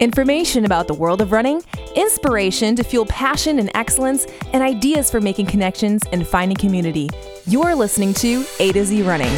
Information about the world of running, inspiration to fuel passion and excellence, and ideas for making connections and finding community. You're listening to A to Z Running.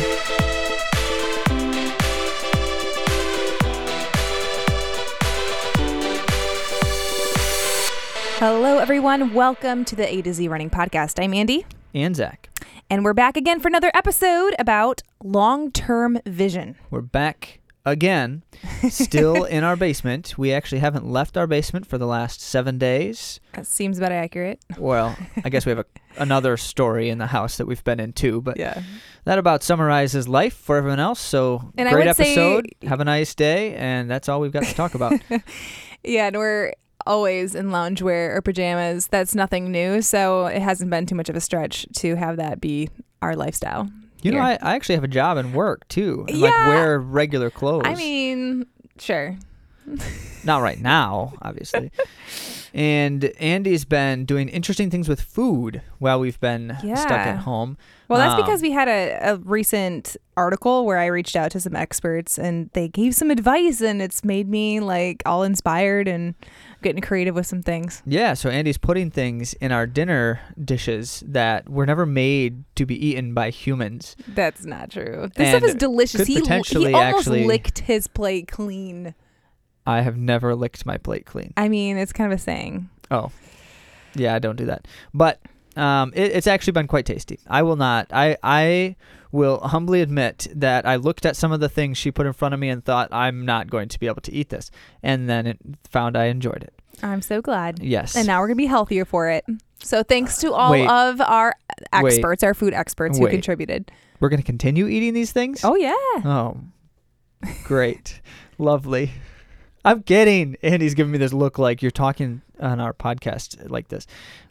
Hello, everyone. Welcome to the A to Z Running Podcast. I'm Andi, and Zach. and we're back again for another episode about long term vision. We're back again, still in our basement. We actually haven't left our basement for the last seven days. That seems about accurate. Well, I guess we have a, another story in the house that we've been in too, but Yeah. that about summarizes life for everyone else. So And great would say- episode. have a nice day, and that's all we've got to talk about. Yeah, and we're always in loungewear or pajamas. That's nothing new, so it hasn't been too much of a stretch to have that be our lifestyle. You know. I, I actually have a job and work too, and like Yeah. wear regular clothes. I mean, sure. not right now, obviously. and Andi's been doing interesting things with food while we've been stuck at home. Well, that's Um, because we had a, a recent article where I reached out to some experts and they gave some advice, and it's made me like all inspired and getting creative with some things. Yeah, so Andi's putting things in our dinner dishes that were never made to be eaten by humans. That's not true. This stuff is delicious. He, he almost actually- licked his plate clean. I have never licked my plate clean. I mean, it's kind of a saying. Oh, yeah, I don't do that. But um, it, it's actually been quite tasty. I will not. I I will humbly admit that I looked at some of the things she put in front of me and thought I'm not going to be able to eat this, and then it found I enjoyed it. I'm so glad. Yes. And now we're going to be healthier for it. So thanks to all Wait. of our Wait. experts, our food experts who Wait. contributed. we're gonna continue eating these things. Oh, yeah. Oh, great, lovely. I'm kidding. Andi's giving me this look like you're talking on our podcast like this.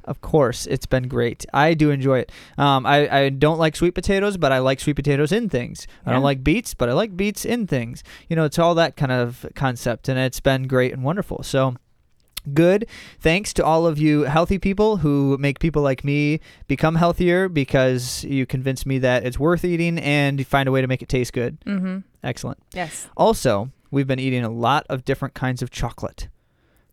Of course, it's been great. I do enjoy it. Um, I, I don't like sweet potatoes, but I like sweet potatoes in things. I don't like beets, but I like beets in things. You know, it's all that kind of concept, and it's been great and wonderful. So, good. Thanks to all of you healthy people who make people like me become healthier because you convince me that it's worth eating and you find a way to make it taste good. Mm-hmm. Excellent. Yes. Also, we've been eating a lot of different kinds of chocolate,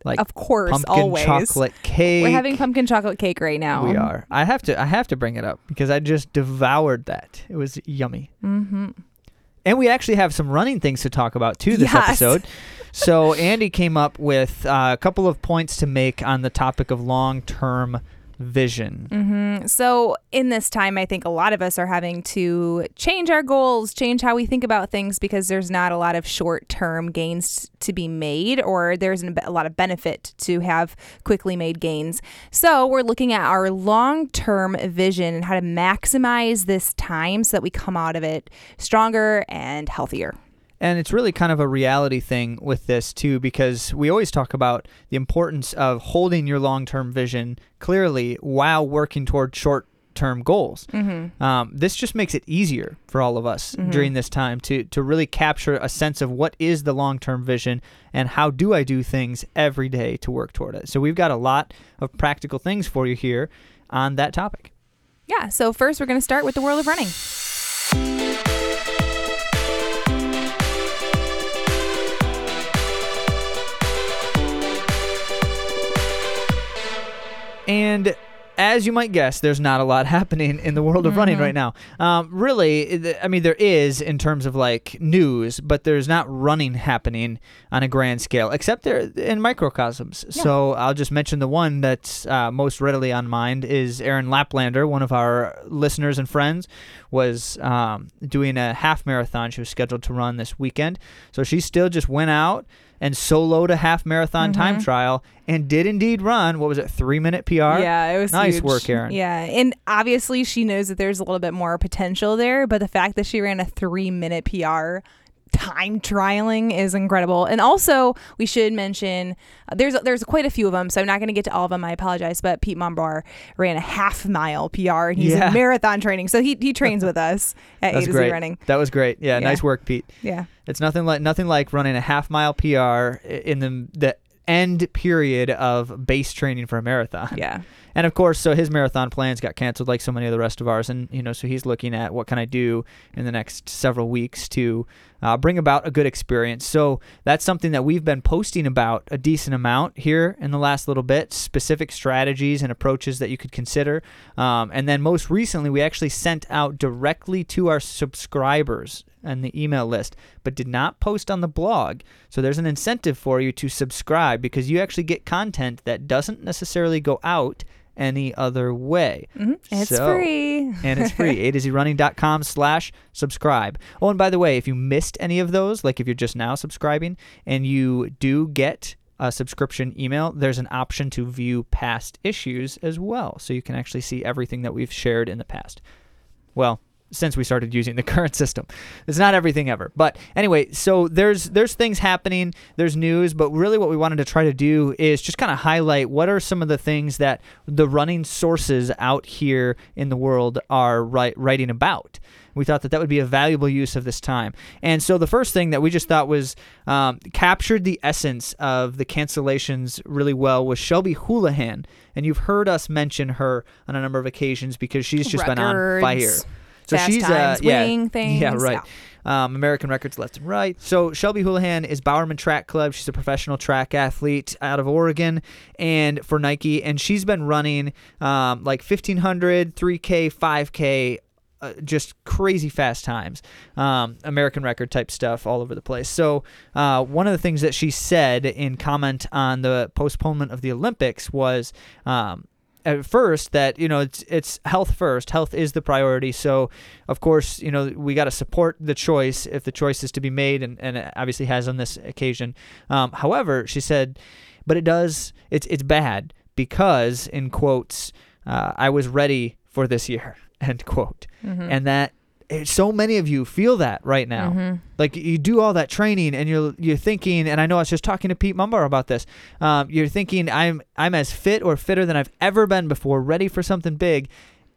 like Of course, pumpkin always. chocolate cake. We're having pumpkin chocolate cake right now. We are. I have to. I have to bring it up because I just devoured that. It was yummy, Mm-hmm. and we actually have some running things to talk about too this Yes. episode. So Andi came up with uh, a couple of points to make on the topic of long-term vision. Mm-hmm. So, in this time, I think a lot of us are having to change our goals, change how we think about things because there's not a lot of short term gains to be made, or there's a lot of benefit to have quickly made gains. So, we're looking at our long term vision and how to maximize this time so that we come out of it stronger and healthier. And it's really kind of a reality thing with this too, because we always talk about the importance of holding your long-term vision clearly while working toward short-term goals. Mm-hmm. Um, this just makes it easier for all of us Mhm. during this time to to really capture a sense of what is the long-term vision and how do I do things every day to work toward it. So we've got a lot of practical things for you here on that topic. Yeah. So, first, we're going to start with the world of running. And as you might guess, there's not a lot happening in the world of running Mhm. right now. Um, really, th- I mean, there is in terms of like news, but there's not running happening on a grand scale, except there in microcosms. Yeah. So I'll just mention the one that's uh, most readily on mind is Erin Laplander, one of our listeners and friends, was um, doing a half marathon. She was scheduled to run this weekend, so she still just went out and soloed a half marathon time Mhm. trial and did indeed run. What was it? Three minute PR. Yeah, it was Nice huge. work, Erin. Yeah, and obviously she knows that there's a little bit more potential there, but the fact that she ran a three minute PR time trialing is incredible. And also, we should mention uh, there's there's quite a few of them, so I'm not going to get to all of them. I apologize, but Pete Mombar ran a half mile PR, and he's Yeah. in marathon training, so he he trains with us at A That's to Z great. Running. That was great. Yeah, Yeah. nice work, Pete. Yeah, It's nothing like nothing like running a half mile PR in the the end period of base training for a marathon. Yeah. And of course, so his marathon plans got canceled like so many of the rest of ours. And, you know, so he's looking at what can I do in the next several weeks to uh, bring about a good experience. So that's something that we've been posting about a decent amount here in the last little bit specific strategies and approaches that you could consider. Um, and then most recently, we actually sent out directly to our subscribers and the email list, but did not post on the blog. So there's an incentive for you to subscribe because you actually get content that doesn't necessarily go out any other way. Mm-hmm. It's So- free. and it's free. A to Z running.com slash subscribe. Oh, and by the way, if you missed any of those, like if you're just now subscribing and you do get a subscription email, there's an option to view past issues as well. So you can actually see everything that we've shared in the past. Well, since we started using the current system. It's not everything ever. But anyway, so there's there's things happening, there's news, but really what we wanted to try to do is just kind of highlight what are some of the things that the running sources out here in the world are write, writing about. We thought that that would be a valuable use of this time. And so the first thing that we just thought was um, captured the essence of the cancellations really well was Shelby Houlihan. And you've heard us mention her on a number of occasions because she's just been on fire. So fast she's times, uh, yeah, things. yeah, right. Um, American records left and right. So Shelby Houlihan is Bowerman Track Club. She's a professional track athlete out of Oregon, and for Nike, and she's been running um, like 1500, 3K, 5K. Uh, just crazy fast times, um, American record type stuff all over the place. So, uh, one of the things that she said in comment on the postponement of the Olympics was um, at first that you know it's it's health first. Health is the priority. So of course you know we got to support the choice if the choice is to be made and, and it obviously has on this occasion. Um, however she said but it does it's it's bad because in quotes uh, i was ready for this year end quote. Mhm. and that so many of you feel that right now Mhm. like you do all that training and you're you're thinking and I know I was just talking to Pete Mumbar about this um, you're thinking I'm I'm as fit or fitter than I've ever been before ready for something big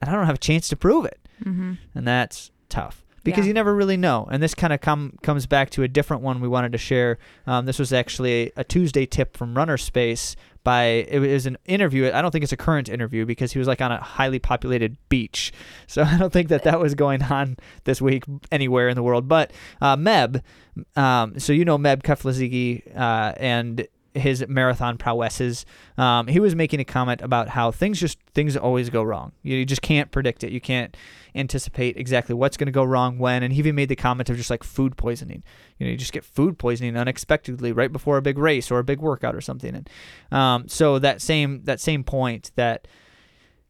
and I don't have a chance to prove it Mhm. and that's tough because Yeah. you never really know and this kind of come comes back to a different one we wanted to share um, this was actually a Tuesday tip from RunnerSpace by it was an interview I don't think it's a current interview because he was like on a highly populated beach. So I don't think that that was going on this week anywhere in the world. But uh, Meb um, so you know Meb Keflezighi uh, and his marathon prowesses. Um, he was making a comment about how things just things always go wrong. You just can't predict it. You can't anticipate exactly what's going to go wrong when. And he even made the comment of just like food poisoning. You know, you just get food poisoning unexpectedly right before a big race or a big workout or something. And um, so that same that same point that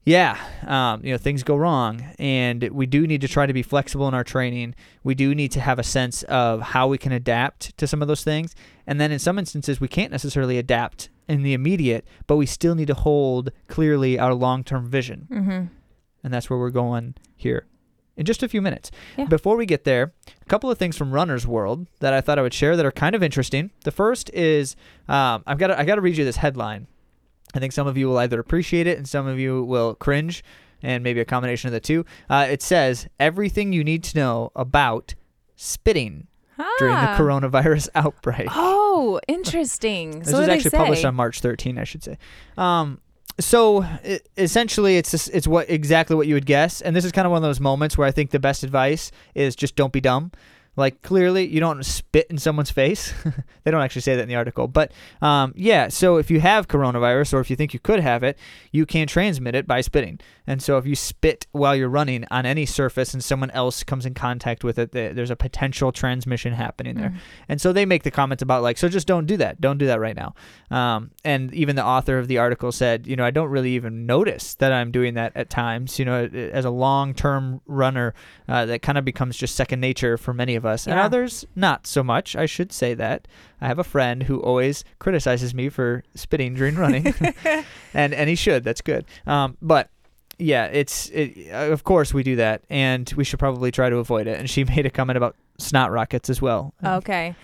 yeah, um, you know, things go wrong, and we do need to try to be flexible in our training. We do need to have a sense of how we can adapt to some of those things, and then in some instances, we can't necessarily adapt in the immediate, but we still need to hold clearly our long-term vision, mm-hmm. and that's where we're going here in just a few minutes. Yeah. Before we get there, a couple of things from Runner's World that I thought I would share that are kind of interesting. The first is um, I've got to, I got to read you this headline. I think some of you will either appreciate it and some of you will cringe, and maybe a combination of the two. Uh, it says everything you need to know about spitting during the Ah. coronavirus outbreak. Oh, interesting. This so was actually published on March 13, I should say. Um, so i essentially, it's just, it's what exactly what you would guess, and this is kind of one of those moments where I think the best advice is just don't be dumb. Like clearly, you don't spit in someone's face. they don't actually say that in the article, but um, yeah. So if you have coronavirus, or if you think you could have it, you can transmit it by spitting. And so if you spit while you're running on any surface and someone else comes in contact with it, there's a potential transmission happening there. Mhm. And so they make the comments about like, so just don't do that. Don't do that right now. Um, and even the author of the article said, you know, I don't really even notice that I'm doing that at times. You know, as a long-term runner, uh, that kind of becomes just second nature for many of us, and Yeah. others not so much. I should say that. I have a friend who always criticizes me for spitting during running, and and he should. That's good. Um, but yeah, it's it, uh, of course we do that, and we should probably try to avoid it. And she made a comment about snot rockets as well. Okay.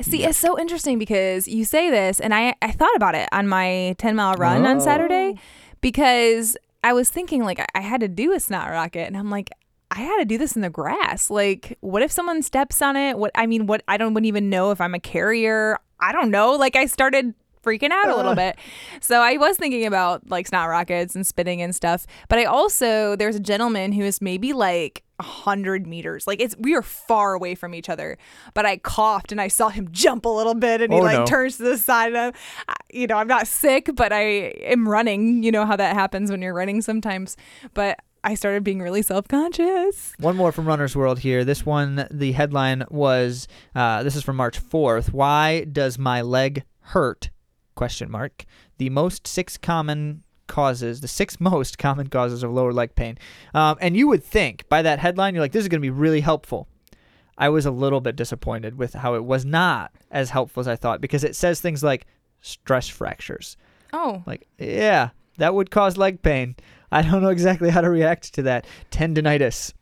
See, Yeah. it's so interesting because you say this, and I, I thought about it on my 10 mile run on Saturday Oh. because I was thinking, like, I- I had to do a snot rocket, and I'm like, I had to do this in the grass. Like, what if someone steps on it? What I mean, what I don't wouldn't even know if I'm a carrier. I don't know. Like, I started freaking out a little bit. So I was thinking about like snot rockets and spitting and stuff. But I also there's a gentleman who is maybe like a hundred meters. Like it's we are far away from each other. But I coughed and I saw him jump a little bit and he Oh, like no. turns to the side I, you know, I'm not sick, but I am running. You know how that happens when you're running sometimes. But I started being really self conscious. One more from Runner's World here. This one, the headline was, uh, this is from March 4th. Why does my leg hurt? Question mark. The most six common causes, the six most common causes of lower leg pain. Um, and you would think by that headline, you're like, this is going to be really helpful. I was a little bit disappointed with how it was not as helpful as I thought because it says things like stress fractures. Oh. Like, yeah, that would cause leg pain. I don't know exactly how to react to that. Tendonitis,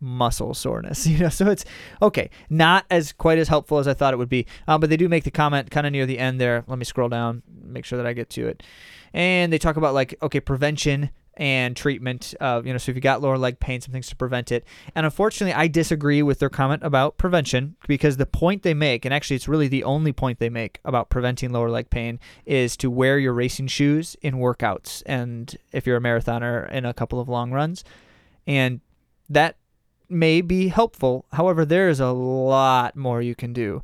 muscle soreness, you know. So it's okay, not as quite as helpful as I thought it would be. Um, but they do make the comment kind of near the end there. Let me scroll down, make sure that I get to it. And they talk about like okay, prevention and treatment. Uh, you know, so if you got lower leg pain, some things to prevent it. And unfortunately, I disagree with their comment about prevention because the point they make, and actually it's really the only point they make about preventing lower leg pain, is to wear your racing shoes in workouts and if you're a marathoner in a couple of long runs. And that may be helpful. However, there is a lot more you can do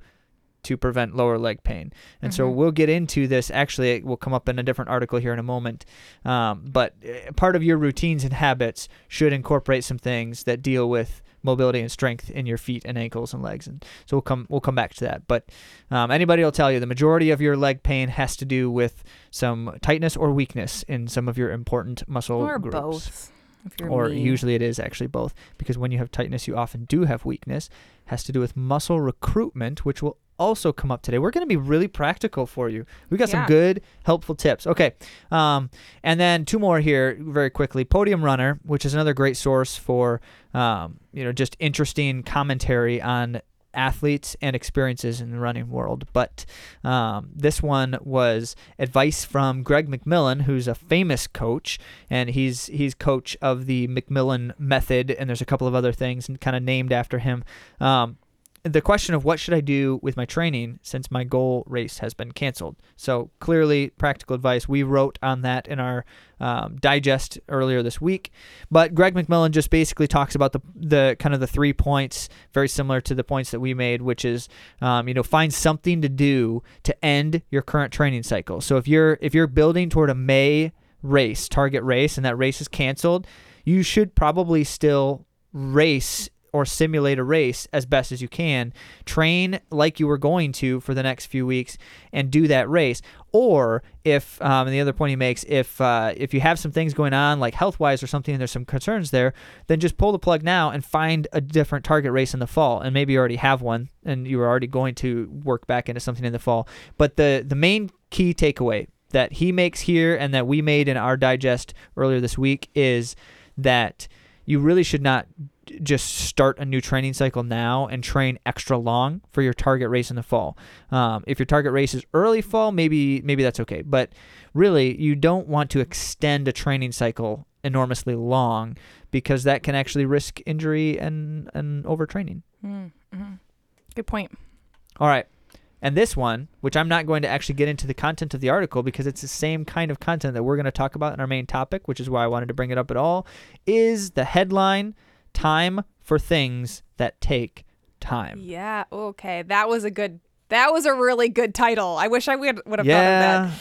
to prevent lower leg pain. And so Mhm. we'll get into this. Actually, it will come up in a different article here in a moment. Um, but uh, part of your routines and habits should incorporate some things that deal with mobility and strength in your feet and ankles and legs. And so we'll come we'll come back to that. But um, anybody will tell you the majority of your leg pain has to do with some tightness or weakness in some of your important muscle Or groups both. Or me. usually it is actually both because when you have tightness you often do have weakness has to do with muscle recruitment which will also come up today. We're going to be really practical for you. We got some good helpful tips. Okay um, and then two more here very quickly. Podium runner which is another great source for um, you know just interesting commentary on athletes and experiences in the running world. But um, this one was advice from greg mcmillan who's a famous coach and he's he's coach of the McMillan method, and there's a couple of other things kind of named after him. Um, the question of what should I do with my training since my goal race has been canceled. So clearly, practical advice. We wrote on that in our um, digest earlier this week. But Greg McMillan just basically talks about the the kind of the three points, very similar to the points that we made, which is um, you know find something to do to end your current training cycle. So if you're if you're building toward a May race, target race, and that race is canceled, you should probably still race or simulate a race as best as you can. Train like you were going to for the next few weeks and do that race. Or if, um, and the other point he makes, if uh, if you have some things going on like health wise or something, and there's some concerns there, then just pull the plug now and find a different target race in the fall. And maybe you already have one, and you were already going to work back into something in the fall. But the the main key takeaway that he makes here and that we made in our digest earlier this week is that you really should not just start a new training cycle now and train extra long for your target race in the fall. Um, if your target race is early fall, maybe maybe that's okay. But really, you don't want to extend a training cycle enormously long because that can actually risk injury and and overtraining. Mm-hmm. Good point. All right. And this one, which I'm not going to actually get into the content of the article because it's the same kind of content that we're going to talk about in our main topic, which is why I wanted to bring it up at all, is the headline Time for Things That Take Time. Yeah. Okay. That was a good. That was a really good title. I wish I would would have thought of Yeah. that.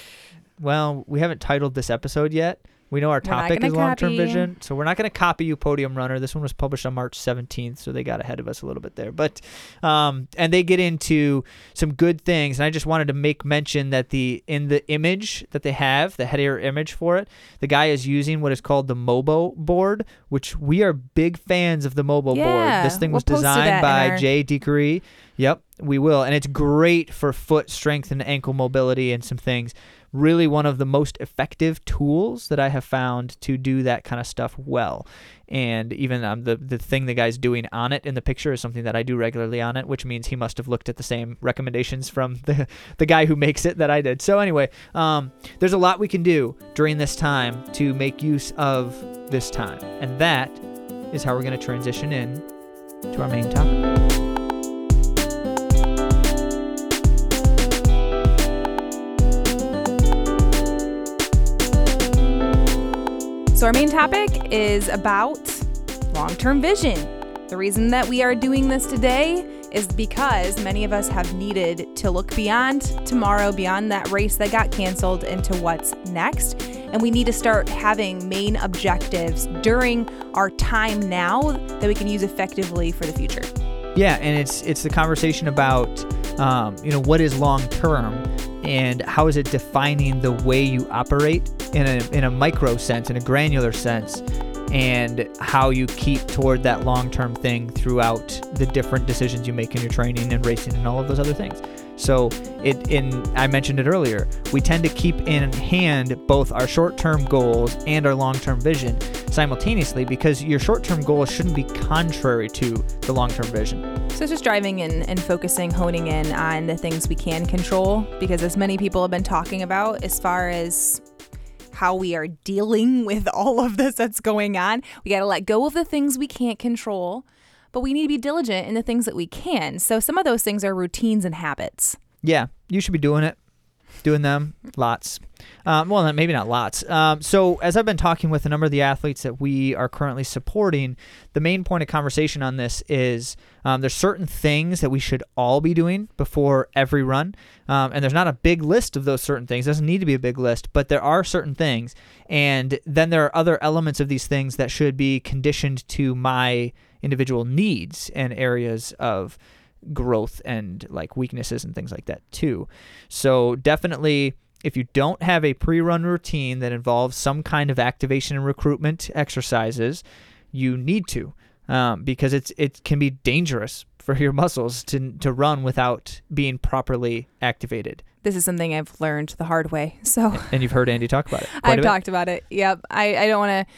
Well, we haven't titled this episode yet. We know our topic is long term vision, so we're not going to copy you, Podium Runner. This one was published on March 17th, so they got ahead of us a little bit there. But, um, and they get into some good things, and I just wanted to make mention that the in the image that they have, the header image for it, the guy is using what is called the Mobo board, which we are big fans of the Mobo board. Yeah, This thing we'll was designed by our- Jay Dicharry. Yep, we will, and it's great for foot strength and ankle mobility and some things really one of the most effective tools that I have found to do that kind of stuff well. And even um, the the thing the guy's doing on it in the picture is something that I do regularly on it, which means he must have looked at the same recommendations from the the guy who makes it that I did. So anyway, um, there's a lot we can do during this time to make use of this time, and that is how we're going to transition in to our main topic. So, our main topic is about long term vision. The reason that we are doing this today is because many of us have needed to look beyond tomorrow, beyond that race that got canceled, into what's next. And we need to start having main objectives during our time now that we can use effectively for the future. Yeah, and it's it's the conversation about um, you know what is long term and how is it defining the way you operate in a in a micro sense, in a granular sense, and how you keep toward that long term thing throughout the different decisions you make in your training and racing and all of those other things. So it in I mentioned it earlier, we tend to keep in hand both our short-term goals and our long-term vision simultaneously because your short-term goals shouldn't be contrary to the long-term vision. So it's just driving in and focusing, honing in on the things we can control because as many people have been talking about as far as how we are dealing with all of this that's going on, we got to let go of the things we can't control but we need to be diligent in the things that we can. So some of those things are routines and habits. Yeah, you should be doing it, doing them lots. Um, well, maybe not lots. Um, so, as I've been talking with a number of the athletes that we are currently supporting, the main point of conversation on this is um, there's certain things that we should all be doing before every run. Um, and there's not a big list of those certain things. It doesn't need to be a big list, but there are certain things. And then there are other elements of these things that should be conditioned to my individual needs and areas of growth and like weaknesses and things like that too. So definitely if you don't have a pre-run routine that involves some kind of activation and recruitment exercises, you need to um, because it's it can be dangerous for your muscles to to run without being properly activated. This is something I've learned the hard way. So and you've heard Andi talk about it. I've talked about it. Yep. I I don't want to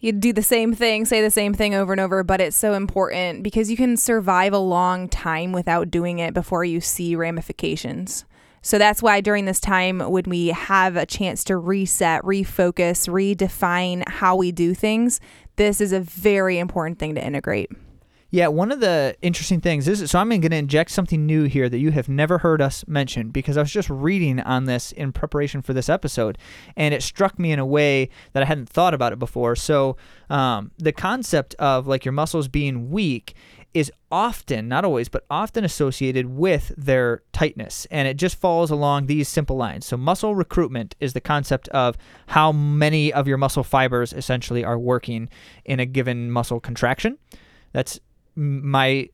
you do the same thing, say the same thing over and over, but it's so important because you can survive a long time without doing it before you see ramifications. So that's why during this time, when we have a chance to reset, refocus, redefine how we do things, this is a very important thing to integrate. Yeah, one of the interesting things is so I'm going to inject something new here that you have never heard us mention because I was just reading on this in preparation for this episode, and it struck me in a way that I hadn't thought about it before. So, um, the concept of like your muscles being weak is often, not always, but often associated with their tightness. And it just falls along these simple lines. So, muscle recruitment is the concept of how many of your muscle fibers essentially are working in a given muscle contraction. That's my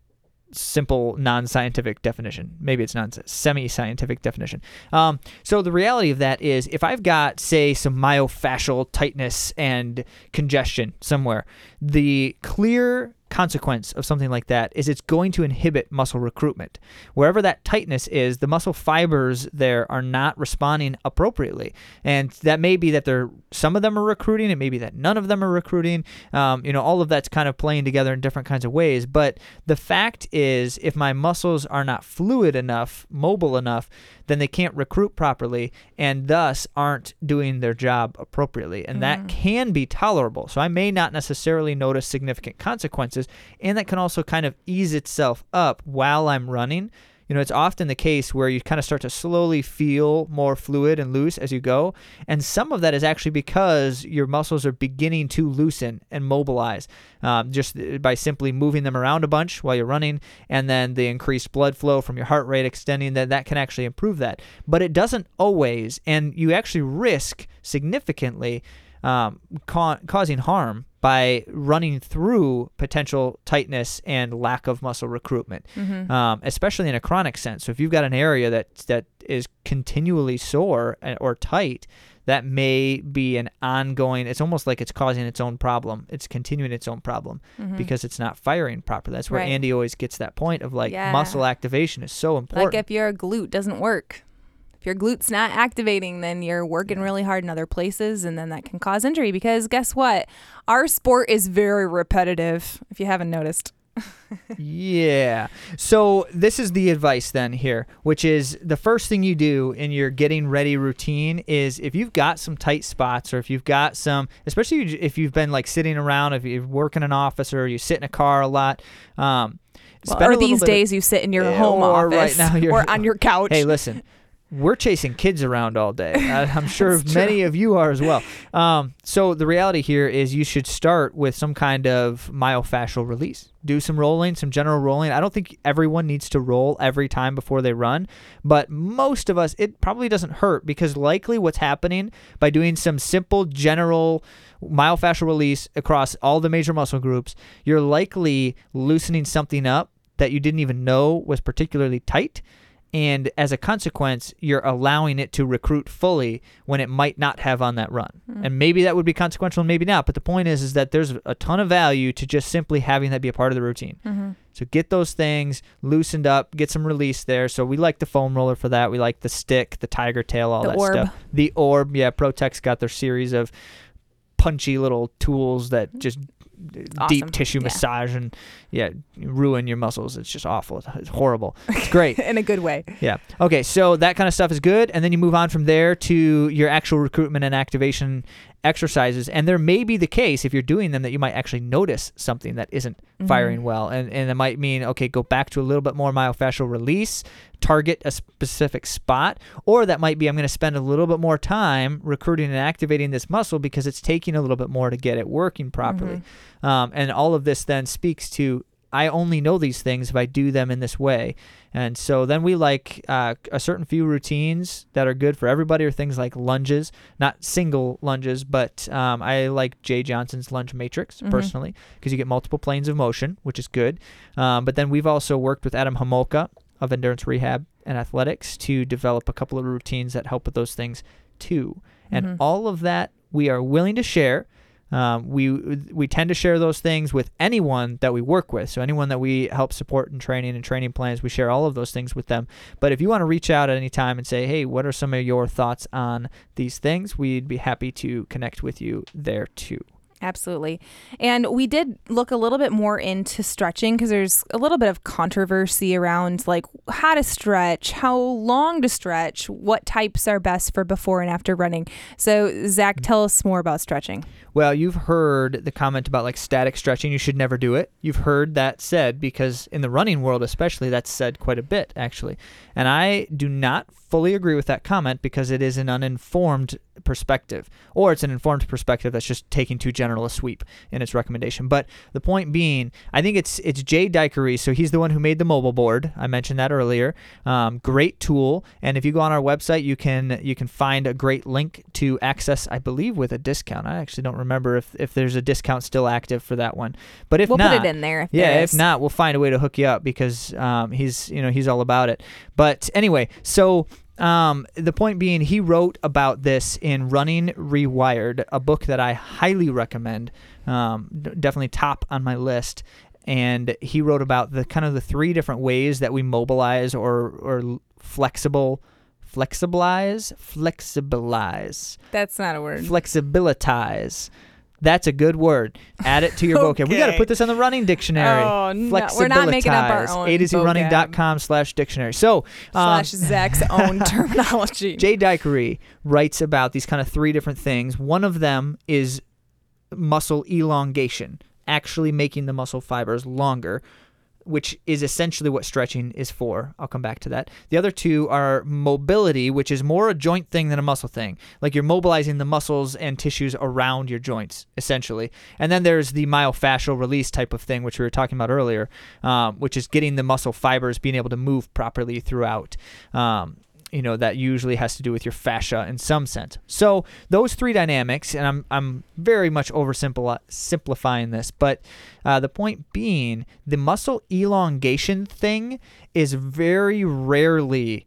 simple non-scientific definition. Maybe it's not semi-scientific definition. Um, so the reality of that is if i've got say some myofascial tightness and congestion somewhere the clear consequence of something like that is it's going to inhibit muscle recruitment. Wherever that tightness is, the muscle fibers there are not responding appropriately, and that may be that they're some of them are recruiting, it may be that none of them are recruiting. Um, you know, all of that's kind of playing together in different kinds of ways. But the fact is, if my muscles are not fluid enough, mobile enough, then they can't recruit properly and thus aren't doing their job appropriately. And mm. that can be tolerable. So I may not necessarily notice significant consequences, and that can also kind of ease itself up while I'm running you know, it's often the case where you kind of start to slowly feel more fluid and loose as you go. And some of that is actually because your muscles are beginning to loosen and mobilize um, just by simply moving them around a bunch while you're running. And then the increased blood flow from your heart rate extending, that, that can actually improve that. But it doesn't always. And you actually risk significantly um, ca- causing harm by running through potential tightness and lack of muscle recruitment, mm-hmm. um, especially in a chronic sense. So if you've got an area that that is continually sore or tight, that may be an ongoing. It's almost like it's causing its own problem. It's continuing its own problem mm-hmm. because it's not firing properly. That's where right. Andi always gets that point of like yeah. muscle activation is so important. Like if your glute doesn't work, your glute's not activating, then you're working really hard in other places, and then that can cause injury. Because guess what? Our sport is very repetitive, if you haven't noticed. yeah. So this is the advice then here, which is the first thing you do in your getting ready routine is if you've got some tight spots or if you've got some, especially if you've been like sitting around, if you work in an office or you sit in a car a lot. Um, well, or these days of, you sit in your home or office right now or on your couch. Hey, listen we're chasing kids around all day. I- I'm sure many of you are as well. Um, so the reality here is you should start with some kind of myofascial release. Do some rolling, some general rolling. I don't think everyone needs to roll every time before they run, but most of us, it probably doesn't hurt because likely what's happening by doing some simple general myofascial release across all the major muscle groups, you're likely loosening something up that you didn't even know was particularly tight and as a consequence you're allowing it to recruit fully when it might not have on that run. And maybe that would be consequential and maybe not but the point is is that there's a ton of value to just simply having that be a part of the routine. Mm-hmm. so get those things loosened up get some release there. So we like the foam roller for that. We like the stick the tiger tail all The that orb. stuff the orb. Yeah protex got their series of punchy little tools that just Awesome. deep tissue Yeah. massage and yeah ruin your muscles it's just awful it's horrible it's great in a good way. yeah. Okay. So that kind of stuff is good, and then you move on from there to your actual recruitment and activation exercises. And there may be the case if you're doing them that you might actually notice something that isn't Mm-hmm. firing well, and and it might mean okay, go back to a little bit more myofascial release, target a specific spot, or that might be I'm going to spend a little bit more time recruiting and activating this muscle because it's taking a little bit more to get it working properly. Um, and all of this then speaks to I only know these things if I do them in this way. And so then we like uh, a certain few routines that are good for everybody, or things like lunges, not single lunges, but um, I like Jay Johnson's lunge matrix Mhm. personally because you get multiple planes of motion, which is good. Um, but then we've also worked with Adam Homolka of Endurance Rehab and Athletics to develop a couple of routines that help with those things too. And Mhm. all of that we are willing to share. Um, we we tend to share those things with anyone that we work with. So anyone that we help support in training and training plans, we share all of those things with them. But if you want to reach out at any time and say, "Hey, what are some of your thoughts on these things?" We'd be happy to connect with you there too. Absolutely. And we did look a little bit more into stretching because there's a little bit of controversy around like how to stretch, how long to stretch, what types are best for before and after running. So, Zach, tell us more about stretching. Well, you've heard the comment about like static stretching. You should never do it. You've heard that said because in the running world, especially, that's said quite a bit, actually. And I do not fully agree with that comment because it is an uninformed perspective, or it's an informed perspective that's just taking too general a sweep in its recommendation. But the point being, I think it's it's Jay Dicharry, so he's the one who made the Mobo board. I mentioned that earlier. Um, great tool, and if you go on our website, you can you can find a great link to access. I believe with a discount. I actually don't remember if if there's a discount still active for that one. But if we'll not, put it in there. If yeah, there if not, we'll find a way to hook you up because um, he's you know he's all about it. But anyway, so um, the point being, he wrote about this in Running Rewired, a book that I highly recommend. Um, definitely top on my list. And he wrote about the kind of the three different ways that we mobilize or or flexible, flexibilize, flexibilize, That's not a word. flexibilitize. That's a good word. Add it to your vocab. We got to put this on the running dictionary. Oh, no, we're not making up our own A to Z running.com slash dictionary. So, um, Slash Zach's own terminology. Jay Dicharry writes about these kind of three different things. One of them is muscle elongation, actually making the muscle fibers longer, which is essentially what stretching is for. I'll come back to that. The other two are mobility, which is more a joint thing than a muscle thing. Like you're mobilizing the muscles and tissues around your joints, essentially. And then there's the myofascial release type of thing, which we were talking about earlier, um, which is getting the muscle fibers being able to move properly throughout. Um, you know that usually has to do with your fascia in some sense. So those three dynamics, and I'm I'm very much oversimplifying this, but uh, the point being, the muscle elongation thing is very rarely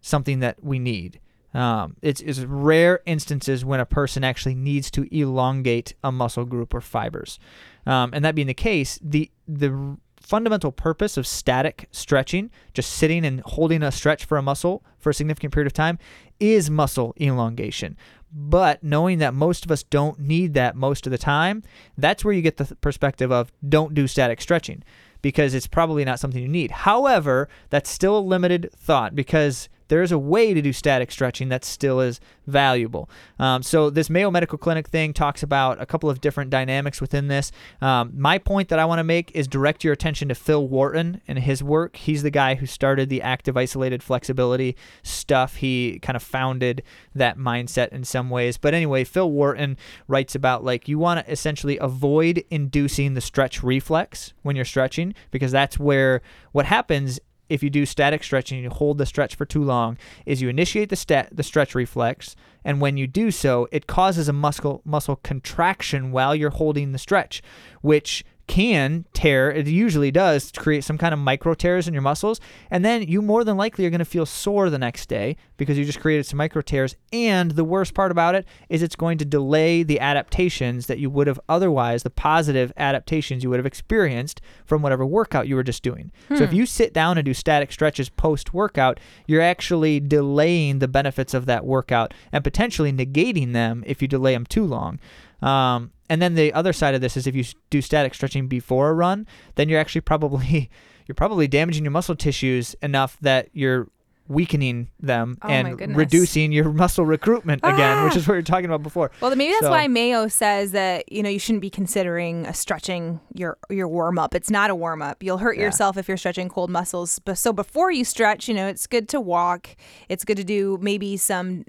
something that we need. Um, it's, it's rare instances when a person actually needs to elongate a muscle group or fibers. Um, and that being the case, the the fundamental purpose of static stretching, just sitting and holding a stretch for a muscle for a significant period of time, is muscle elongation. But knowing that most of us don't need that most of the time, that's where you get the perspective of don't do static stretching because it's probably not something you need. However, that's still a limited thought because there is a way to do static stretching that still is valuable. Um, so this Mayo Medical Clinic thing talks about a couple of different dynamics within this. Um, my point that I want to make is direct your attention to Phil Wharton and his work. He's the guy who started the active isolated flexibility stuff. He kind of founded that mindset in some ways. But anyway, Phil Wharton writes about like you want to essentially avoid inducing the stretch reflex when you're stretching because that's where what happens if you do static stretching and you hold the stretch for too long is you initiate the stat the stretch reflex and when you do so it causes a muscle muscle contraction while you're holding the stretch which can tear, it usually does, create some kind of micro tears in your muscles. And then you more than likely are going to feel sore the next day because you just created some micro tears. And the worst part about it is it's going to delay the adaptations that you would have otherwise, the positive adaptations you would have experienced from whatever workout you were just doing. Hmm. So if hmm. you sit down and do static stretches post workout, you're actually delaying the benefits of that workout and potentially negating them if you delay them too long. Um, and then the other side of this is if you do static stretching before a run, then you're actually probably you're probably damaging your muscle tissues enough that you're weakening them oh and reducing your muscle recruitment ah! again, which is what we were talking about before. Well, maybe that's so, why Mayo says that you know you shouldn't be considering a stretching your your warm up. It's not a warm up. You'll hurt yeah. yourself if you're stretching cold muscles. But so before you stretch, you know, it's good to walk. It's good to do maybe some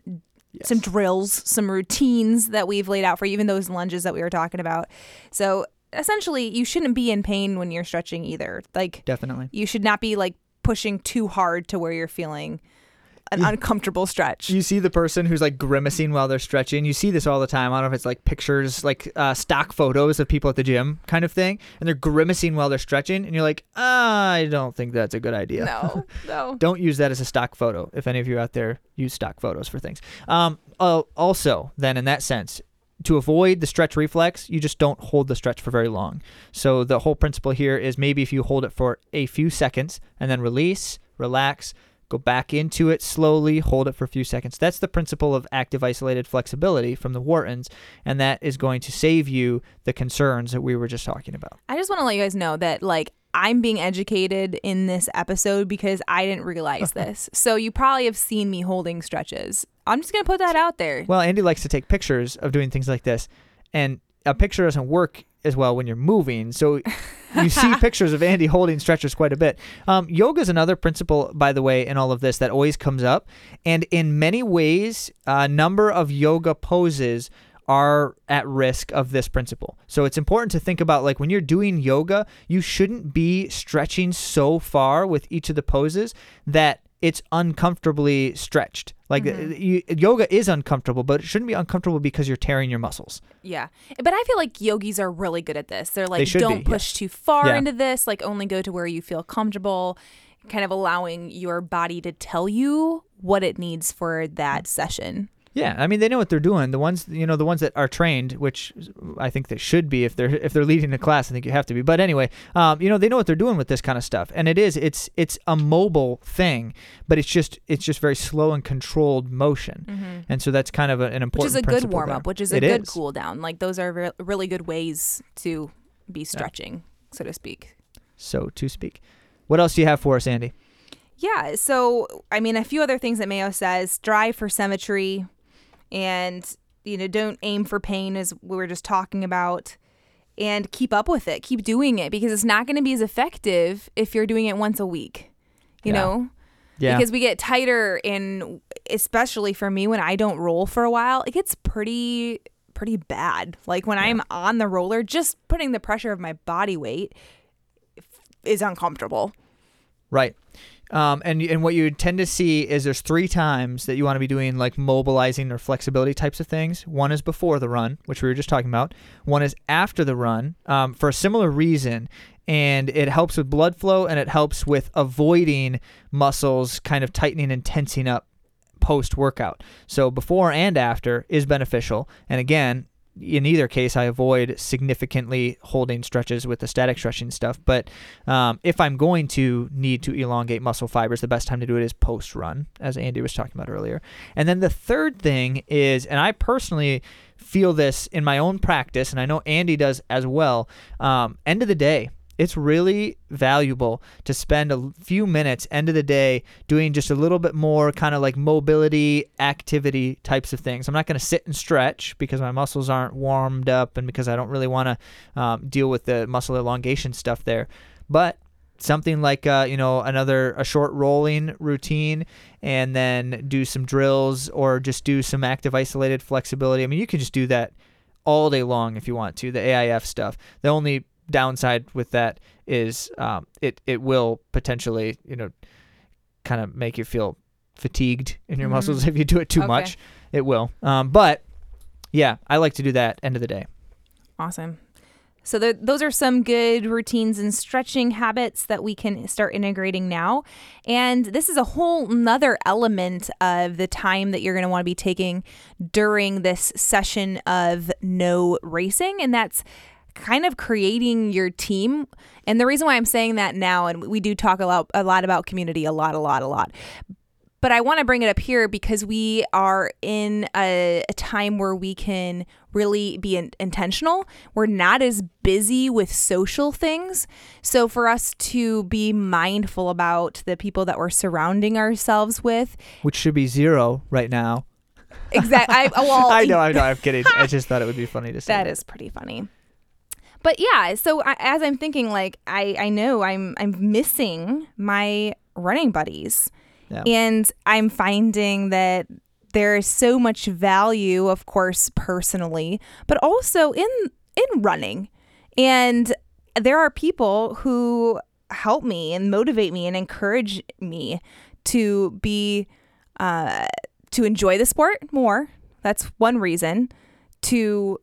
Yes. some drills, some routines that we've laid out for you, even those lunges that we were talking about. So essentially, you shouldn't be in pain when you're stretching either. Like, definitely, you should not be like pushing too hard to where you're feeling an uncomfortable stretch. You see the person who's like grimacing while they're stretching. You see this all the time. I don't know if it's like pictures, like uh, stock photos of people at the gym kind of thing, and they're grimacing while they're stretching, and you're like, I don't think that's a good idea. No, no. don't use that as a stock photo. If any of you out there use stock photos for things. Um, uh, also, then in that sense, to avoid the stretch reflex, you just don't hold the stretch for very long. So the whole principle here is maybe if you hold it for a few seconds and then release, relax, Go back into it slowly, hold it for a few seconds. That's the principle of active isolated flexibility from the Whartons, and that is going to save you the concerns that we were just talking about. I just want to let you guys know that, like, I'm being educated in this episode because I didn't realize this. So you probably have seen me holding stretches. I'm just going to put that out there. Well, Andi likes to take pictures of doing things like this. And a picture doesn't work as well when you're moving. So you see pictures of Andi holding stretchers quite a bit. Um, yoga is another principle, by the way, in all of this that always comes up. And in many ways, a number of yoga poses are at risk of this principle. So it's important to think about like when you're doing yoga, you shouldn't be stretching so far with each of the poses that it's uncomfortably stretched. Like mm-hmm. you, yoga is uncomfortable, but it shouldn't be uncomfortable because you're tearing your muscles. Yeah, but I feel like yogis are really good at this. They're like, they don't be, push yeah. too far yeah. into this. Like, only go to where you feel comfortable. Kind of allowing your body to tell you what it needs for that session. Yeah, I mean they know what they're doing. The ones you know, the ones that are trained, which I think they should be if they're if they're leading a class. I think you have to be. But anyway, um, you know they know what they're doing with this kind of stuff, and it is it's it's a mobile thing, but it's just it's just very slow and controlled motion, mm-hmm. and so that's kind of a, an important. Which is a good warm up, Which is a it good is. cool down. Like those are re- really good ways to be stretching, yeah. so to speak. So to speak. What else do you have for us, Andi? Yeah, so I mean, a few other things that Mayo says: drive for symmetry and you know don't aim for pain as we were just talking about and keep up with it keep doing it because it's not going to be as effective if you're doing it once a week you yeah. know yeah. because we get tighter and especially for me when i don't roll for a while it gets pretty pretty bad like when yeah. i'm on the roller just putting the pressure of my body weight is uncomfortable right um, and and what you tend to see is there's three times that you want to be doing like mobilizing or flexibility types of things. One is before the run, which we were just talking about. One is after the run um, for a similar reason, and it helps with blood flow and it helps with avoiding muscles kind of tightening and tensing up post workout. So before and after is beneficial. And again, in either case, I avoid significantly holding stretches with the static stretching stuff. But um, if I'm going to need to elongate muscle fibers, the best time to do it is post run, as Andi was talking about earlier. And then the third thing is, and I personally feel this in my own practice, and I know Andi does as well. Um, end of the day, it's really valuable to spend a few minutes end of the day doing just a little bit more kind of like mobility activity types of things. I'm not going to sit and stretch because my muscles aren't warmed up and because I don't really want to um, deal with the muscle elongation stuff there. But something like uh, you know another a short rolling routine and then do some drills or just do some active isolated flexibility i mean you can just do that all day long if you want to the aif stuff the only downside with that is um, it it will potentially you know kind of make you feel fatigued in your Mhm. muscles if you do it too Okay. much it will um, but yeah i like to do that end of the day Awesome. So th- those are some good routines and stretching habits that we can start integrating now. And this is a whole nother element of the time that you're going to want to be taking during this session of no racing. And that's kind of creating your team. And the reason why I'm saying that now, and we do talk a lot, a lot about community, a lot, a lot, a lot. But I want to bring it up here because we are in a, a time where we can really be in, intentional. We're not as busy with social things. So, for us to be mindful about the people that we're surrounding ourselves with, which should be zero right now exactly. I, well, i know i know i'm kidding i just thought it would be funny to say That is pretty funny. But yeah, so I, as I'm thinking, like I, I know I'm I'm missing my running buddies, Yeah. and I'm finding that there is so much value, of course, personally, but also in in running, and there are people who help me and motivate me and encourage me to be uh, to enjoy the sport more. That's one reason to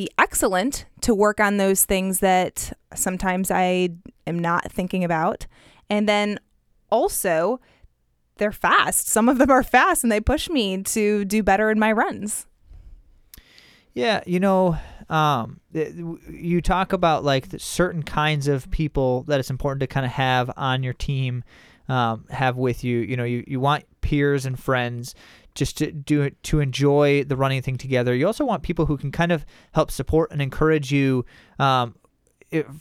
be excellent to work on those things that sometimes I am not thinking about. And then also, they're fast. Some of them are fast and they push me to do better in my runs. Yeah, you know, um, you talk about like certain kinds of people that it's important to kind of have on your team, um, have with you. You know, you, you want peers and friends just to do it to enjoy the running thing together. You also want people who can kind of help support and encourage you. Um,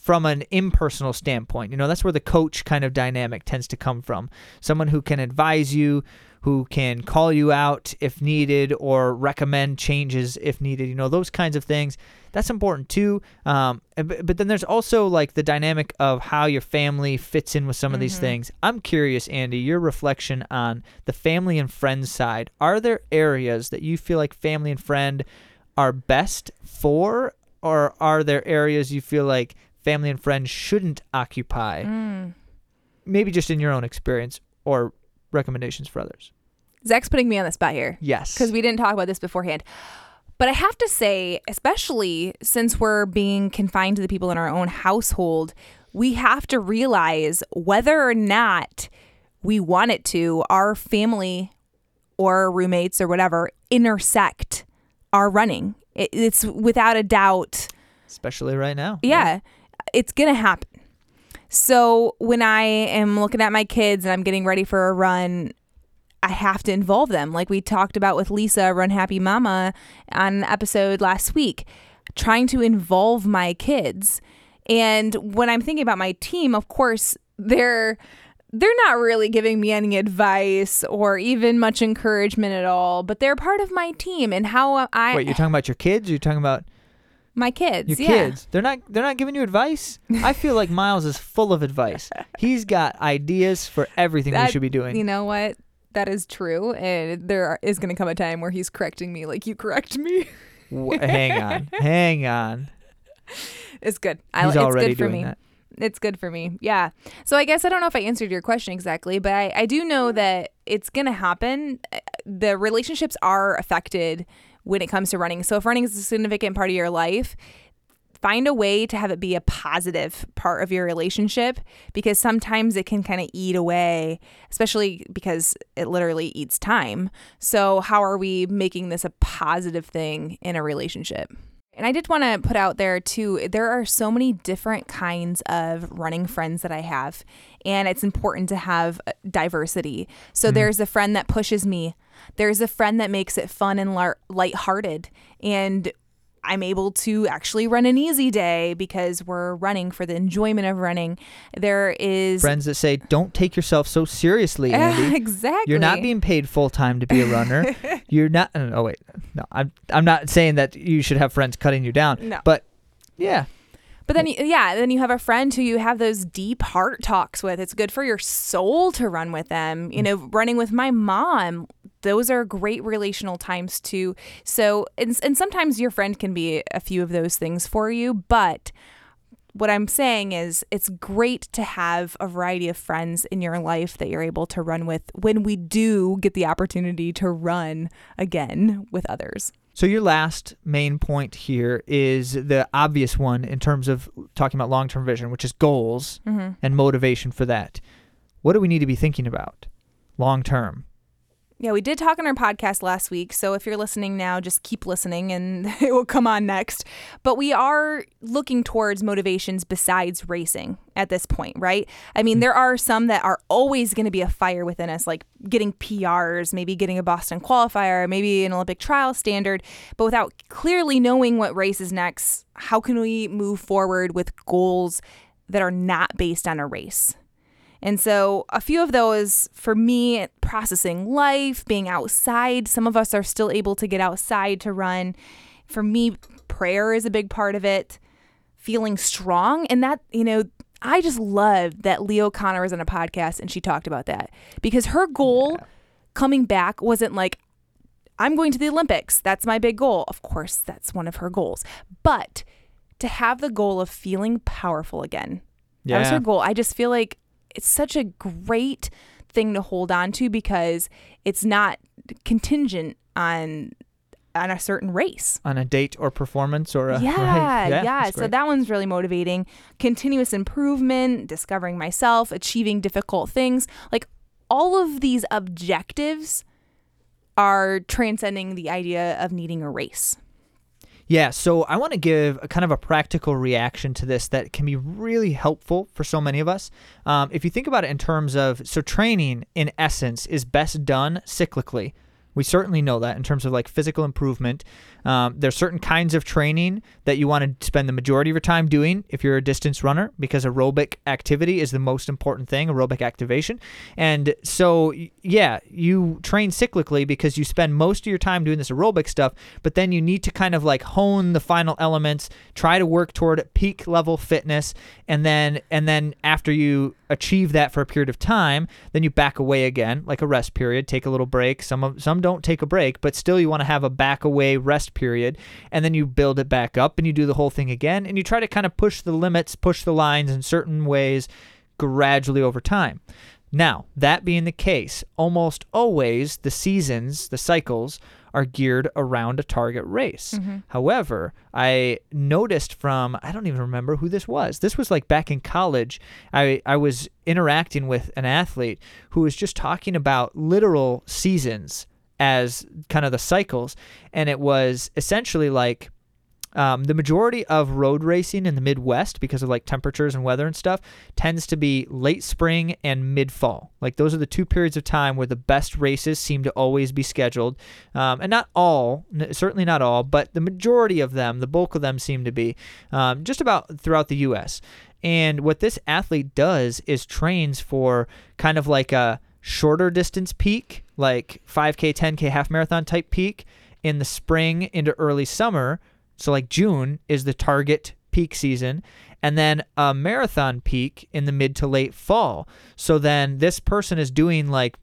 from an impersonal standpoint, you know, that's where the coach kind of dynamic tends to come from. Someone who can advise you, who can call you out if needed or recommend changes if needed. You know, those kinds of things. That's important too. Um, but, but then there's also like the dynamic of how your family fits in with some of these Mhm. things. I'm curious, Andi, your reflection on the family and friends side. Are there areas that you feel like family and friend are best for, or are there areas you feel like family and friends shouldn't occupy? Mm. Maybe just in your own experience or recommendations for others. Zach's putting me on the spot here Yes. because we didn't talk about this beforehand. But I have to say, especially since we're being confined to the people in our own household, we have to realize whether or not we want it to, our family or roommates or whatever intersect our running. It, it's without a doubt especially right now. yeah, it's gonna happen. So when I am looking at my kids and I'm getting ready for a run, I have to involve them. Like we talked about with Lisa, Run Happy Mama, on an episode last week, trying to involve my kids. And when I'm thinking about my team, of course, they're they're not really giving me any advice or even much encouragement at all, but they're part of my team and how I Wait, you're talking about your kids? You're talking about my kids. your yeah. kids? They're not. They're not giving you advice. I feel like Miles is full of advice. He's got ideas for everything we should be doing. You know what? That is true, and there is going to come a time where he's correcting me, like you correct me. Hang on, hang on. It's good. I, He's it's already good for doing me. that. It's good for me. Yeah. So I guess I don't know if I answered your question exactly, but I, I do know that it's going to happen. The relationships are affected when it comes to running. So if running is a significant part of your life, find a way to have it be a positive part of your relationship because sometimes it can kind of eat away, especially because it literally eats time. So, how are we making this a positive thing in a relationship? And I did want to put out there too, there are so many different kinds of running friends that I have, and it's important to have uh, diversity. So Mhm. there's a friend that pushes me, there's a friend that makes it fun and lar- lighthearted, and I'm able to actually run an easy day because we're running for the enjoyment of running. There is Friends that say, don't take yourself so seriously, Andi. exactly. You're not being paid full time to be a runner. You're not. Uh, oh wait, no. I'm. I'm not saying that you should have friends cutting you down. No. But yeah, But then, yeah, then you have a friend who you have those deep heart talks with. It's good for your soul to run with them. You mm. know, running with my mom, those are great relational times too. So, and, and sometimes your friend can be a few of those things for you. But what I'm saying is, it's great to have a variety of friends in your life that you're able to run with when we do get the opportunity to run again with others. So your last main point here is the obvious one in terms of talking about long-term vision, which is goals Mm-hmm. and motivation for that. What do we need to be thinking about long term? Yeah, we did talk on our podcast last week. So if you're listening now, just keep listening and it will come on next. But we are looking towards motivations besides racing at this point, right? I mean, hmm. there are some that are always going to be a fire within us, like getting PRs, maybe getting a Boston qualifier, maybe an Olympic trial standard. But without clearly knowing what race is next, how can we move forward with goals that are not based on a race? And so, a few of those for me, processing life, being outside. Some of us are still able to get outside to run. For me, prayer is a big part of it. Feeling strong. And that, you know, I just love that Leah O'Connor was on a podcast and she talked about that because her goal coming back wasn't like, I'm going to the Olympics. That's my big goal. Of course, that's one of her goals. But to have the goal of feeling powerful again. That was her goal. I just feel like it's such a great thing to hold on to because it's not contingent on on a certain race. on a date or performance or a yeah, right. yeah. that's So that one's really motivating. Continuous improvement, discovering myself, achieving difficult things. Like all of these objectives are transcending the idea of needing a race. Yeah, so I want to give a kind of a practical reaction to this that can be really helpful for so many of us. Um, if you think about it in terms of, so training in essence is best done cyclically. We certainly know that in terms of like physical improvement. Um, there's certain kinds of training that you want to spend the majority of your time doing if you're a distance runner because aerobic activity is the most important thing, aerobic activation. And so, yeah, you train cyclically because you spend most of your time doing this aerobic stuff, but then you need to kind of like hone the final elements, try to work toward peak level fitness, and then and then after you achieve that for a period of time, then you back away again, like a rest period, take a little break. Some of some don't take a break, but still you want to have a back away rest period, and then you build it back up and you do the whole thing again, and you try to kind of push the limits, push the lines in certain ways gradually over time. Now, that being the case, almost always the seasons, the cycles, are geared around a target race. Mm-hmm. However, I noticed from, I don't even remember who this was. This was like back in college. I, I was interacting with an athlete who was just talking about literal seasons as kind of the cycles. And it was essentially like, um, the majority of road racing in the Midwest, because of like temperatures and weather and stuff, tends to be late spring and mid fall. Like those are the two periods of time where the best races seem to always be scheduled. Um, and not all, certainly not all, but the majority of them, the bulk of them seem to be um, just about throughout the U.S. And what this athlete does is trains for kind of like a shorter distance peak, like 5K, 10K, half marathon type peak in the spring into early summer. So, like June is the target peak season, and then a marathon peak in the mid to late fall. So, then this person is doing like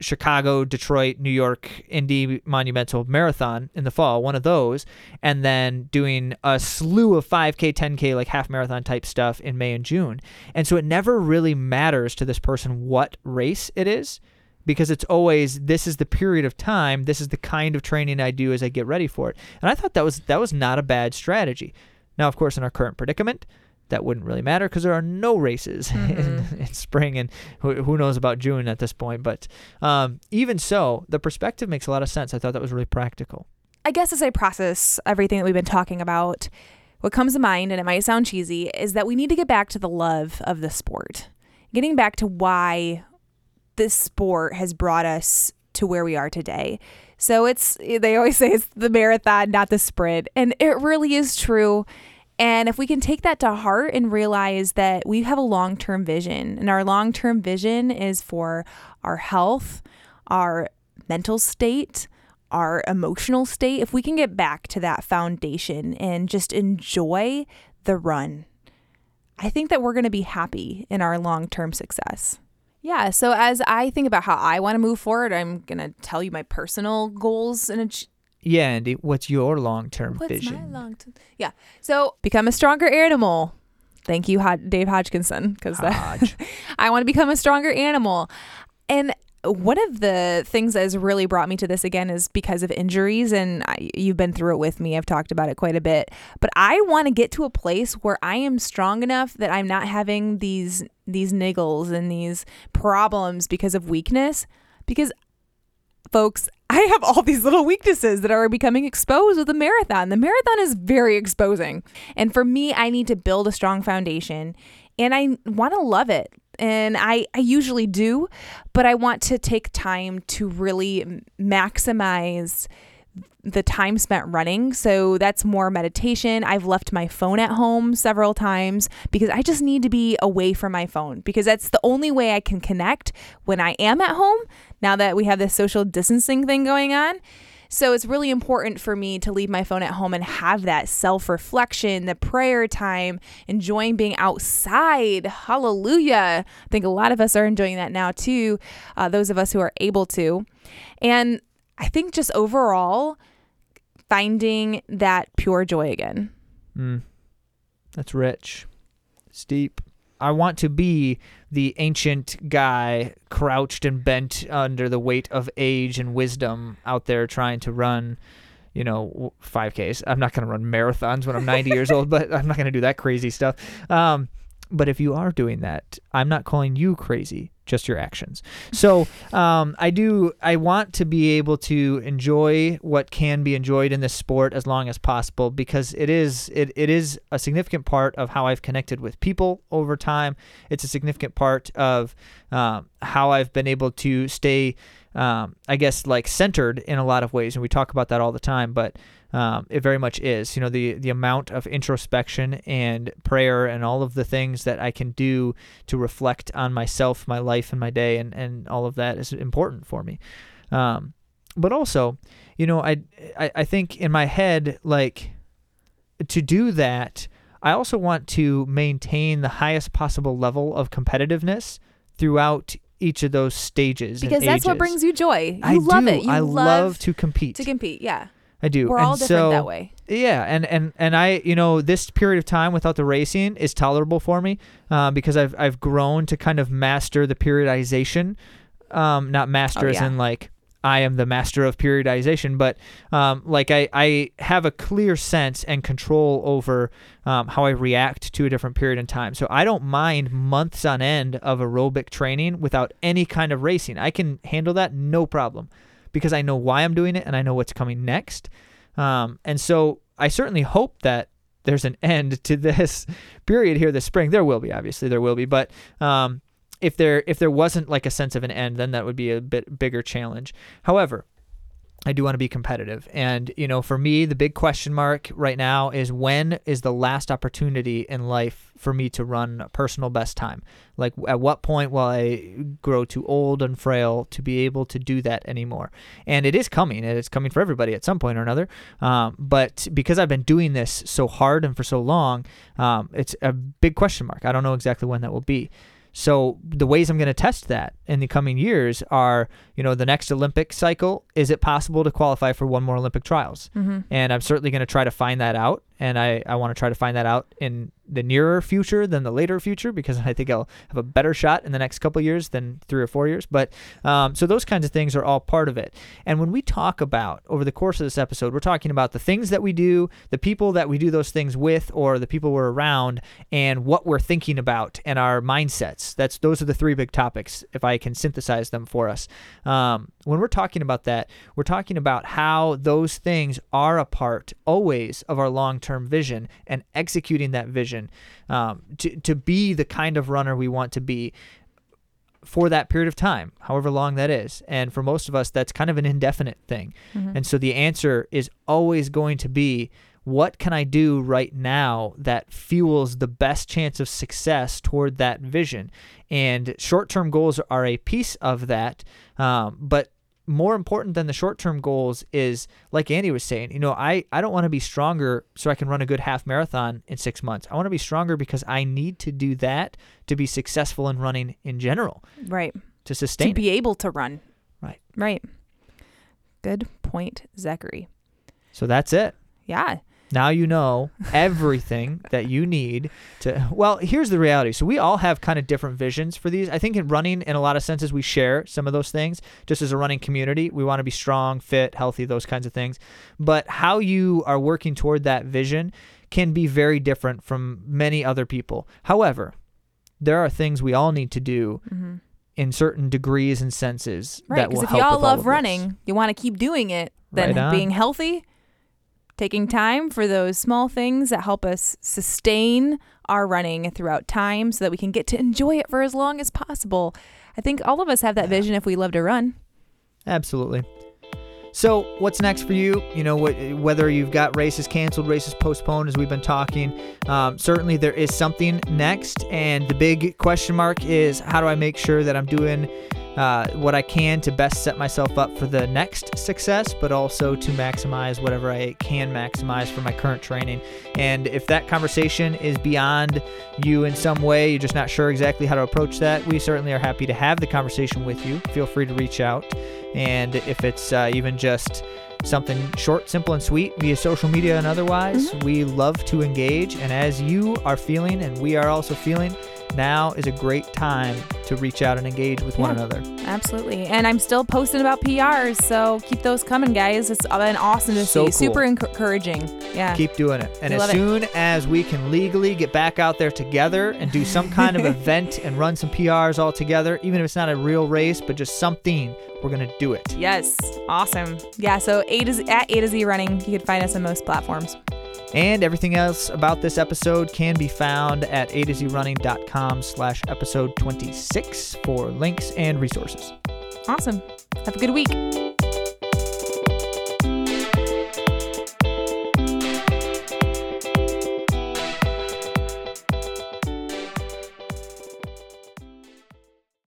Chicago, Detroit, New York, Indy Monumental Marathon in the fall, one of those, and then doing a slew of 5K, 10K, like half marathon type stuff in May and June. And so it never really matters to this person what race it is because it's always this is the period of time, this is the kind of training I do as I get ready for it. And I thought that was that was not a bad strategy. Now, of course, in our current predicament, that wouldn't really matter because there are no races in, in spring and who, who knows about June at this point. But um, even so, the perspective makes a lot of sense. I thought that was really practical. I guess as I process everything that we've been talking about, what comes to mind, and it might sound cheesy, is that we need to get back to the love of the sport. Getting back to why this sport has brought us to where we are today. So it's they always say it's the marathon, not the sprint, and it really is true. And if we can take that to heart and realize that we have a long-term vision, and our long-term vision is for our health, our mental state, our emotional state, if we can get back to that foundation and just enjoy the run, I think that we're going to be happy in our long term success. Yeah. So as I think about how I want to move forward, I'm going to tell you my personal goals and ach- Yeah, Andi, what's your long term what's vision? my long term. Yeah. So become a stronger animal. Thank you, Dave Hodgkinson, because Hodge. I want to become a stronger animal. And one of the things that has really brought me to this again is because of injuries and I, you've been through it with me. I've talked about it quite a bit. But i want to get to a place where i am strong enough that i'm not having these these niggles and these problems because of weakness. Because folks i have all these little weaknesses that are becoming exposed with the marathon. The marathon is very exposing. And for me i need to build a strong foundation and i want to love it and I, I usually do, but I want to take time to really maximize the time spent running. So that's more meditation. I've left my phone at home several times because I just need to be away from my phone because that's the only way I can connect when I am at home now that we have this social distancing thing going on. So it's really important for me to leave my phone at home and have that self reflection, the prayer time, enjoying being outside. Hallelujah. I think a lot of us are enjoying that now too, uh, those of us who are able to. And I think just overall, finding that pure joy again. Mm. That's rich. It's deep. I want to be the ancient guy crouched and bent under the weight of age and wisdom out there trying to run, you know, 5Ks. I'm not going to run marathons when I'm 90 years old, but I'm not going to do that crazy stuff. Um, but if you are doing that, I'm not calling you crazy, just your actions. So um, I do. I want to be able to enjoy what can be enjoyed in this sport as long as possible because it is it, it is a significant part of how I've connected with people over time. It's a significant part of um, how I've been able to stay. Um, I guess like centered in a lot of ways, and we talk about that all the time. But um, it very much is. You know, the the amount of introspection and prayer and all of the things that I can do to reflect on myself, my life, and my day, and and all of that is important for me. Um, but also, you know, I, I I think in my head, like to do that, I also want to maintain the highest possible level of competitiveness throughout each of those stages Because that's what brings you joy. You I love do. it. You I love, love to compete. to compete. Yeah. I do. We're and all different so, that way. Yeah, and and and I, you know, this period of time without the racing is tolerable for me uh, because I've I've grown to kind of master the periodization, um, not master Oh, as yeah. in like I am the master of periodization, but um, like I I have a clear sense and control over um, how I react to a different period in time. So I don't mind months on end of aerobic training without any kind of racing. I can handle that no problem because I know why I'm doing it and I know what's coming next. Um, and so I certainly hope that there's an end to this period here this spring. There will be, obviously, there will be. But um, if there if there wasn't like a sense of an end, then that would be a bit bigger challenge. However, I do want to be competitive. And, you know, for me, the big question mark right now is when is the last opportunity in life for me to run a personal best time? Like, at what point will I grow too old and frail to be able to do that anymore? And it is coming. and It's coming for everybody at some point or another. Um, but because I've been doing this so hard and for so long, um, it's a big question mark. I don't know exactly when that will be. So the ways I'm going to test that in the coming years are, you know, the next Olympic cycle. Is it possible to qualify for one more Olympic trials? Mm-hmm. And I'm certainly going to try to find that out. And I, I want to try to find that out in the nearer future than the later future because I think I'll have a better shot in the next couple years than three or four years. But um, so those kinds of things are all part of it. And when we talk about over the course of this episode, we're talking about the things that we do, the people that we do those things with, or the people we're around, and what we're thinking about and our mindsets. That's those are the three big topics. If I can synthesize them for us, um, when we're talking about that, we're talking about how those things are a part always of our long-term vision and executing that vision um, to to be the kind of runner we want to be for that period of time, however long that is. And for most of us, that's kind of an indefinite thing. Mhm. And so the answer is always going to be what can I do right now that fuels the best chance of success toward that vision? And short term goals are a piece of that. Um, but more important than the short term goals is, like Andi was saying, you know, I, I don't want to be stronger so I can run a good half marathon in six months. I want to be stronger because I need to do that to be successful in running in general, Right. to To sustain. it. be able to run. Right. Right. Good point, Zachary. So that's it. Yeah. Now you know everything that you need to. Well, here's the reality. So we all have kind of different visions for these. I think in running, in a lot of senses, we share some of those things. Just as a running community, we want to be strong, fit, healthy, those kinds of things. But how you are working toward that vision can be very different from many other people. However, there are things we all need to do hmm in certain degrees and senses Right. Because if help y'all love of this. running, you want to keep doing it, then Right being healthy, taking time for those small things that help us sustain our running throughout time so that we can get to enjoy it for as long as possible. I think all of us have that vision if we love to run. Absolutely. So, what's next for you? You know, wh- whether you've got races canceled, races postponed, as we've been talking, um, certainly there is something next. And the big question mark is how do I make sure that I'm doing uh, what I can to best set myself up for the next success, but also to maximize whatever I can maximize for my current training. And if that conversation is beyond you in some way, you're just not sure exactly how to approach that, we certainly are happy to have the conversation with you. Feel free to reach out. And if it's uh, even just something short, simple, and sweet via social media and otherwise, we love to engage. And as you are feeling, and we are also feeling, now is a great time to reach out and engage with one another. Absolutely. And I'm still posting about PRs, so keep those coming, guys. It's been awesome to So see. Super encouraging. Yeah. Keep doing it. And We as love it. soon as we can legally get back out there together and do some kind of event and run some PRs all together, even if it's not a real race, but just something, we're going to do it. Yes. Awesome. Yeah. So A to Z, at A to Z Running, you can find us on most platforms. And everything else about this episode can be found at a to z running.com slash episode 26 for links and resources. Awesome. Have a good week.